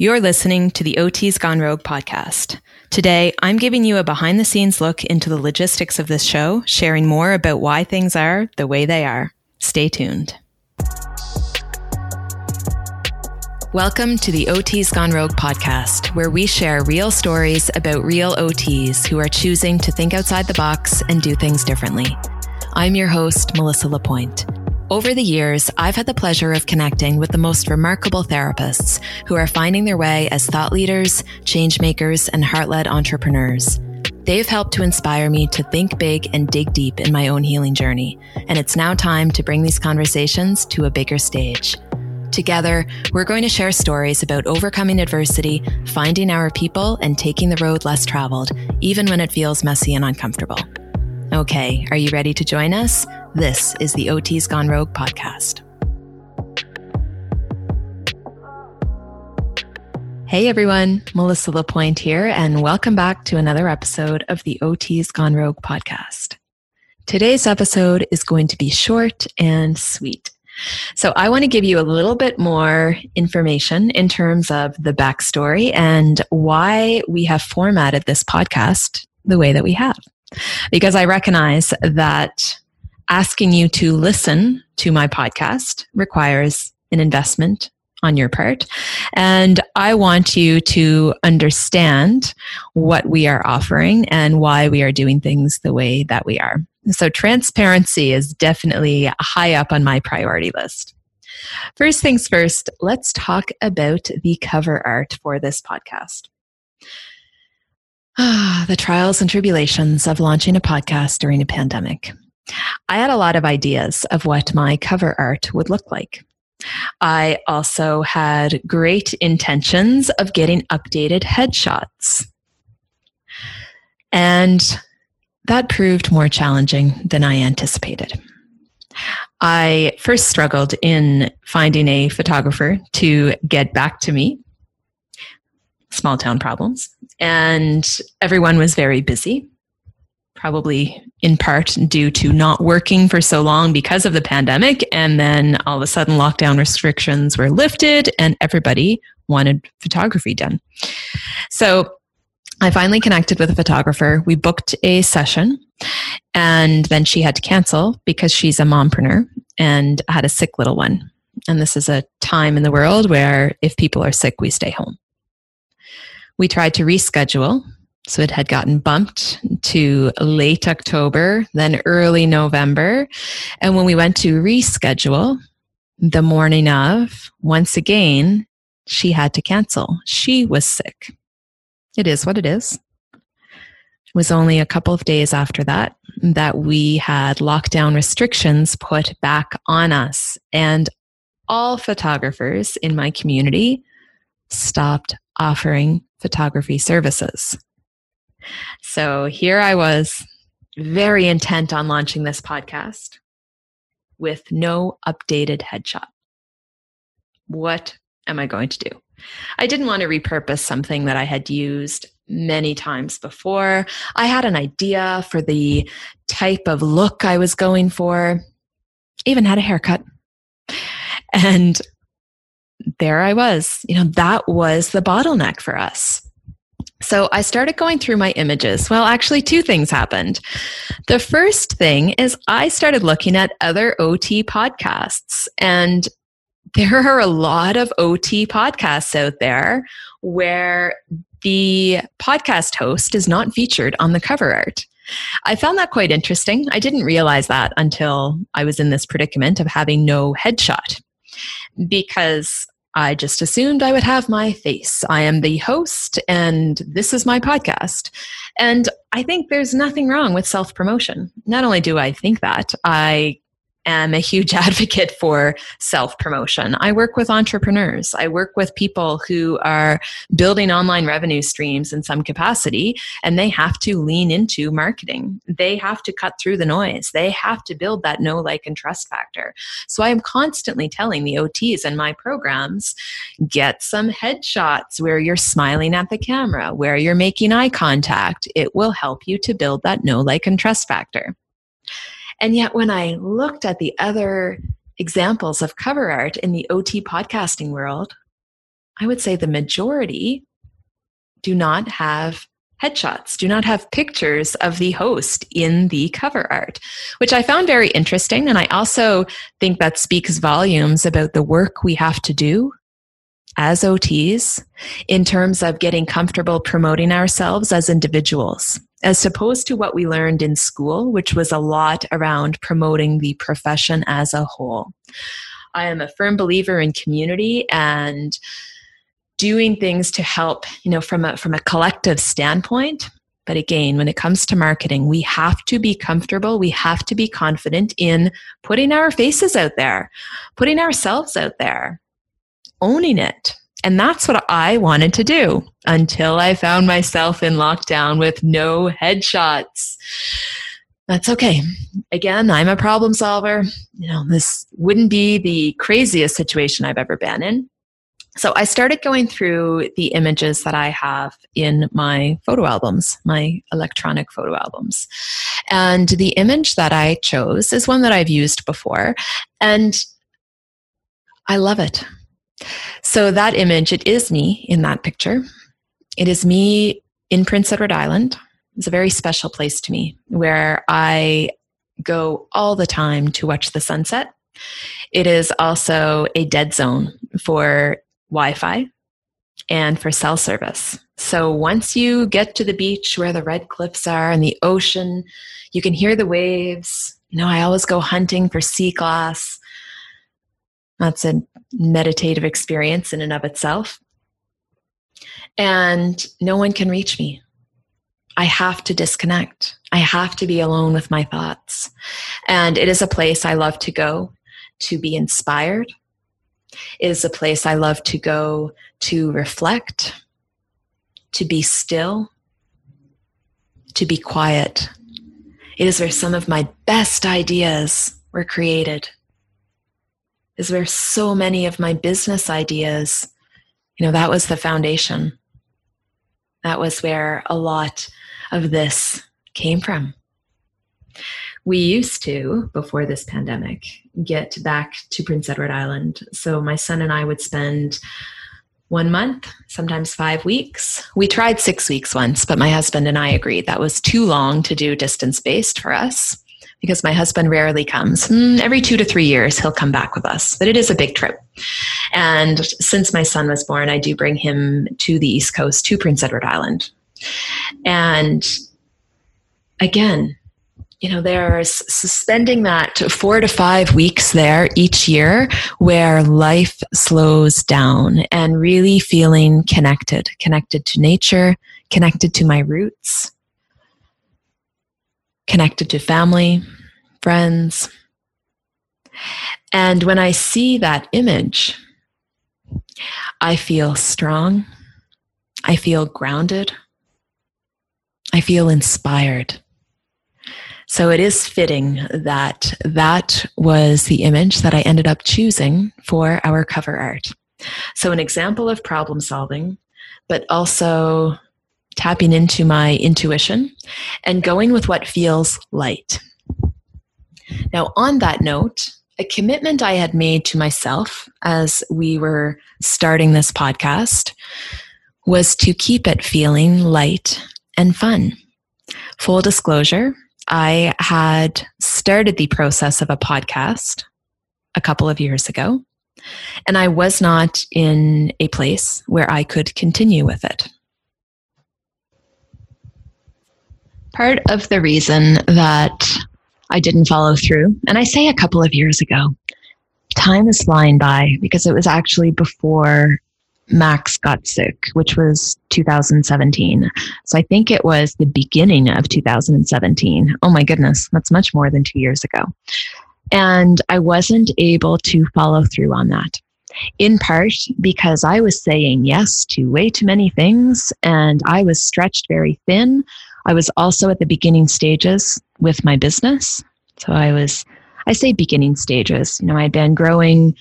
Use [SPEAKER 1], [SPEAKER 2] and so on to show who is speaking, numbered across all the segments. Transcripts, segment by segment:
[SPEAKER 1] You're listening to the OT's Gone Rogue podcast. Today, I'm giving you a behind the scenes look into the logistics of this show, sharing more about why things are the way they are. Stay tuned. Welcome to the OT's Gone Rogue podcast, where we share real stories about real OTs who are choosing to think outside the box and do things differently. I'm your host, Melissa Lapointe. Over the years, I've had the pleasure of connecting with the most remarkable therapists who are finding their way as thought leaders, change makers, and heart led entrepreneurs. They've helped to inspire me to think big and dig deep in my own healing journey, and it's now time to bring these conversations to a bigger stage. Together, we're going to share stories about overcoming adversity, finding our people, and taking the road less traveled, even when it feels messy and uncomfortable. Okay, are you ready to join us? This is the OT's Gone Rogue podcast. Hey everyone, Melissa Lapointe here, and welcome back to another episode of the OT's Gone Rogue podcast. Today's episode is going to be short and sweet. So, I want to give you a little bit more information in terms of the backstory and why we have formatted this podcast the way that we have. Because I recognize that asking you to listen to my podcast requires an investment on your part. And I want you to understand what we are offering and why we are doing things the way that we are. So, transparency is definitely high up on my priority list. First things first, let's talk about the cover art for this podcast. The trials and tribulations of launching a podcast during a pandemic. I had a lot of ideas of what my cover art would look like. I also had great intentions of getting updated headshots. And that proved more challenging than I anticipated. I first struggled in finding a photographer to get back to me. Small town problems. And everyone was very busy probably in part due to not working for so long because of the pandemic. And then all of a sudden, lockdown restrictions were lifted and everybody wanted photography done. So I finally connected with a photographer. We booked a session and then she had to cancel because she's a mompreneur and had a sick little one. And this is a time in the world where if people are sick, we stay home. We tried to reschedule so it had gotten bumped to late October, then early November. And when we went to reschedule the morning of, once again, she had to cancel. She was sick. It is what it is. It was only a couple of days after that that we had lockdown restrictions put back on us. And all photographers in my community stopped offering photography services. So here I was, very intent on launching this podcast with no updated headshot. What am I going to do? I didn't want to repurpose something that I had used many times before. I had an idea for the type of look I was going for, even had a haircut. And there I was. You know, that was the bottleneck for us. So I started going through my images. Well, actually, two things happened. The first thing is I started looking at other OT podcasts, and there are a lot of OT podcasts out there where the podcast host is not featured on the cover art. I found that quite interesting. I didn't realize that until I was in this predicament of having no headshot because I just assumed I would have my face. I am the host, and this is my podcast. And I think there's nothing wrong with self promotion. Not only do I think that, I am a huge advocate for self promotion. I work with entrepreneurs. I work with people who are building online revenue streams in some capacity, and they have to lean into marketing. They have to cut through the noise. They have to build that know, like, and trust factor. So I am constantly telling the OTs in my programs get some headshots where you're smiling at the camera, where you're making eye contact. It will help you to build that know, like, and trust factor. And yet, when I looked at the other examples of cover art in the OT podcasting world, I would say the majority do not have headshots, do not have pictures of the host in the cover art, which I found very interesting. And I also think that speaks volumes about the work we have to do as OTs in terms of getting comfortable promoting ourselves as individuals, as opposed to what we learned in school, which was a lot around promoting the profession as a whole. I am a firm believer in community and doing things to help, you know, from a from a collective standpoint. But again, when it comes to marketing, we have to be comfortable, we have to be confident in putting our faces out there, putting ourselves out there, owning it. And that's what I wanted to do until I found myself in lockdown with no headshots. That's okay. Again, I'm a problem solver. You know, this wouldn't be the craziest situation I've ever been in. So I started going through the images that I have in my photo albums, my electronic photo albums. And the image that I chose is one that I've used before. And I love it. So that image, it is me in that picture. It is me in Prince Edward Island. It's a very special place to me where I go all the time to watch the sunset. It is also a dead zone for Wi Fi and for cell service. So once you get to the beach where the red cliffs are and the ocean, you can hear the waves. You know, I always go hunting for sea glass. That's a meditative experience in and of itself. And no one can reach me. I have to disconnect. I have to be alone with my thoughts. And it is a place I love to go to be inspired, It is a place I love to go to reflect, to be still, to be quiet. It is where some of my best ideas were created. Is where so many of my business ideas, you know, that was the foundation. That was where a lot of this came from we used to, before this pandemic, get back to Prince Edward Island. So my son and I would spend one month, sometimes five weeks. We tried six weeks once, but my husband and I agreed that was too long to do distance based for us because my husband rarely comes. Mm, every two to three years, he'll come back with us, but it is a big trip. And since my son was born, I do bring him to the East Coast, to Prince Edward Island. And again, you know, there's suspending that four to five weeks there each year where life slows down and really feeling connected, connected to nature, connected to my roots, connected to family, friends. And when I see that image, I feel strong. I feel grounded. I feel inspired. So it is fitting that that was the image that I ended up choosing for our cover art. So, an example of problem solving, but also tapping into my intuition and going with what feels light. Now, on that note, a commitment I had made to myself as we were starting this podcast was to keep it feeling light and fun. Full disclosure, I had started the process of a podcast a couple of years ago, and I was not in a place where I could continue with it. Part of the reason that I didn't follow through, and I say a couple of years ago, time is flying by because it was actually before Max got sick, which was 2017. So I think it was the beginning of 2017. Oh my goodness, that's much more than two years ago. And I wasn't able to follow through on that. In part because I was saying yes to way too many things and I was stretched very thin. I was also at the beginning stages with my business. So I was, I say beginning stages. You know, I'd been growing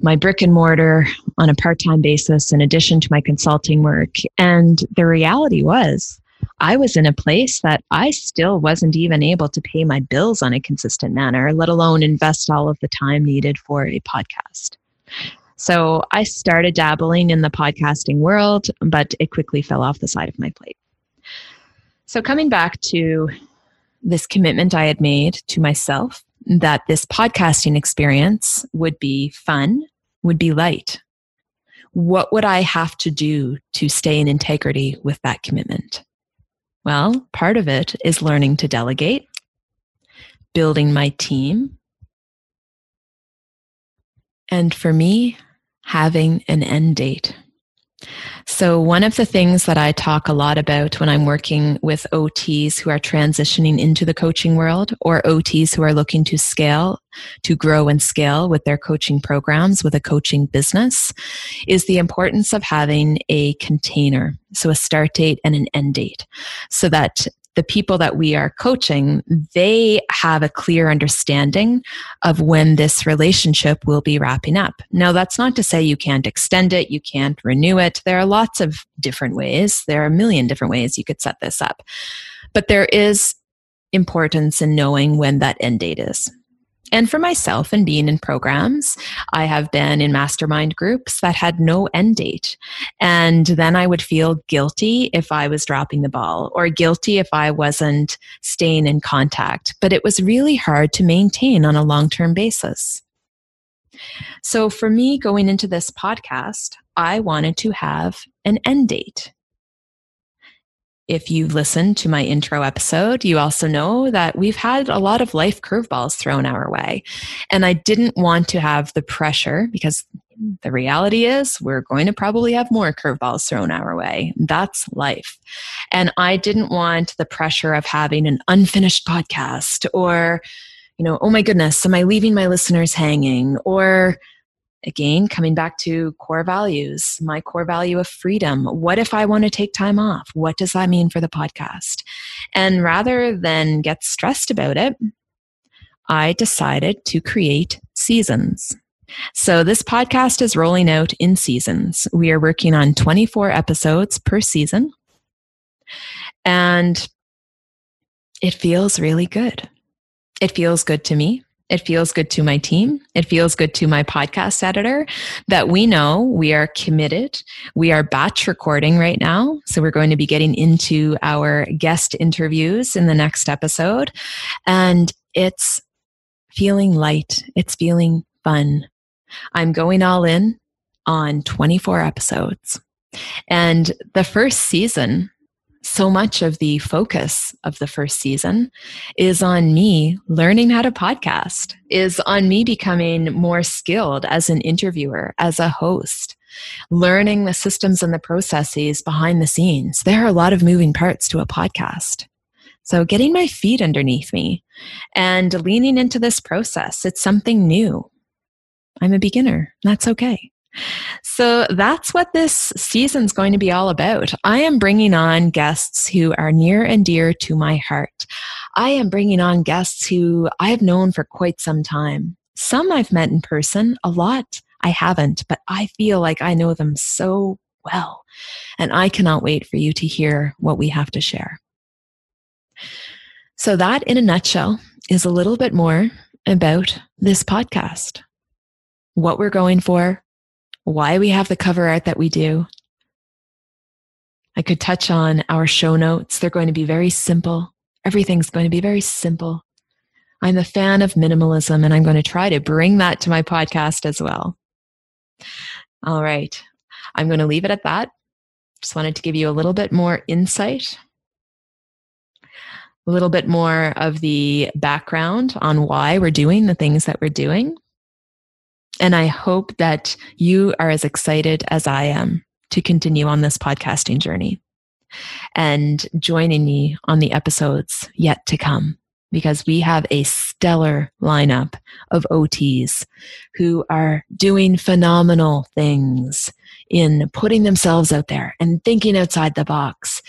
[SPEAKER 1] my brick and mortar on a part time basis in addition to my consulting work. And the reality was, I was in a place that I still wasn't even able to pay my bills on a consistent manner, let alone invest all of the time needed for a podcast. So I started dabbling in the podcasting world, but it quickly fell off the side of my plate. So coming back to this commitment I had made to myself that this podcasting experience would be fun, would be light. What would I have to do to stay in integrity with that commitment? Well, part of it is learning to delegate, building my team, and for me, having an end date. So, one of the things that I talk a lot about when I'm working with OTs who are transitioning into the coaching world or OTs who are looking to scale, to grow and scale with their coaching programs, with a coaching business, is the importance of having a container. So, a start date and an end date so that the people that we are coaching, they have a clear understanding of when this relationship will be wrapping up. Now, that's not to say you can't extend it, you can't renew it. There are lots of different ways. There are a million different ways you could set this up. But there is importance in knowing when that end date is. And for myself and being in programs, I have been in mastermind groups that had no end date. And then I would feel guilty if I was dropping the ball or guilty if I wasn't staying in contact. But it was really hard to maintain on a long term basis. So for me, going into this podcast, I wanted to have an end date. If you've listened to my intro episode, you also know that we've had a lot of life curveballs thrown our way. And I didn't want to have the pressure because the reality is we're going to probably have more curveballs thrown our way. That's life. And I didn't want the pressure of having an unfinished podcast or, you know, oh my goodness, am I leaving my listeners hanging? Or again, coming back to core values, my core value of freedom. What if I want to take time off? What does that mean for the podcast? And rather than get stressed about it, I decided to create seasons. So this podcast is rolling out in seasons. We are working on 24 episodes per season. And it feels really good. It feels good to me. It feels good to my team. It feels good to my podcast editor that we know we are committed. We are batch recording right now. So we're going to be getting into our guest interviews in the next episode. And it's feeling light. It's feeling fun. I'm going all in on 24 episodes. And the first season so much of the focus of the first season is on me learning how to podcast, is on me becoming more skilled as an interviewer, as a host, learning the systems and the processes behind the scenes. There are a lot of moving parts to a podcast. So, getting my feet underneath me and leaning into this process, it's something new. I'm a beginner. That's okay. So that's what this season's going to be all about. I am bringing on guests who are near and dear to my heart. I am bringing on guests who I have known for quite some time. Some I've met in person, a lot I haven't, but I feel like I know them so well. And I cannot wait for you to hear what we have to share. So, that in a nutshell is a little bit more about this podcast, what we're going for, why we have the cover art that we do. I could touch on our show notes. They're going to be very simple. Everything's going to be very simple. I'm a fan of minimalism and I'm going to try to bring that to my podcast as well. All right. I'm going to leave it at that. Just wanted to give you a little bit more insight, a little bit more of the background on why we're doing the things that we're doing. And I hope that you are as excited as I am to continue on this podcasting journey and joining me on the episodes yet to come because we have a stellar lineup of OTs who are doing phenomenal things in putting themselves out there and thinking outside the box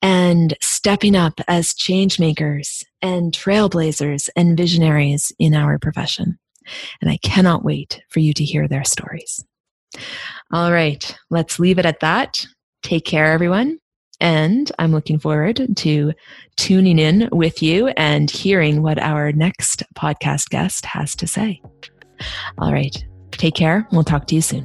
[SPEAKER 1] and stepping up as change makers and trailblazers and visionaries in our profession. And I cannot wait for you to hear their stories. All right, let's leave it at that. Take care, everyone. And I'm looking forward to tuning in with you and hearing what our next podcast guest has to say. All right, Take care. We'll talk to you soon.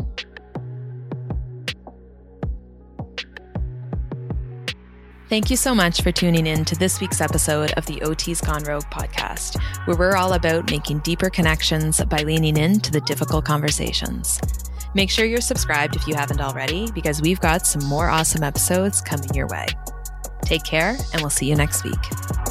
[SPEAKER 1] Thank you so much for tuning in to this week's episode of the OT's Gone Rogue podcast, where we're all about making deeper connections by leaning into the difficult conversations. Make sure you're subscribed if you haven't already, because we've got some more awesome episodes coming your way. Take care, and we'll see you next week.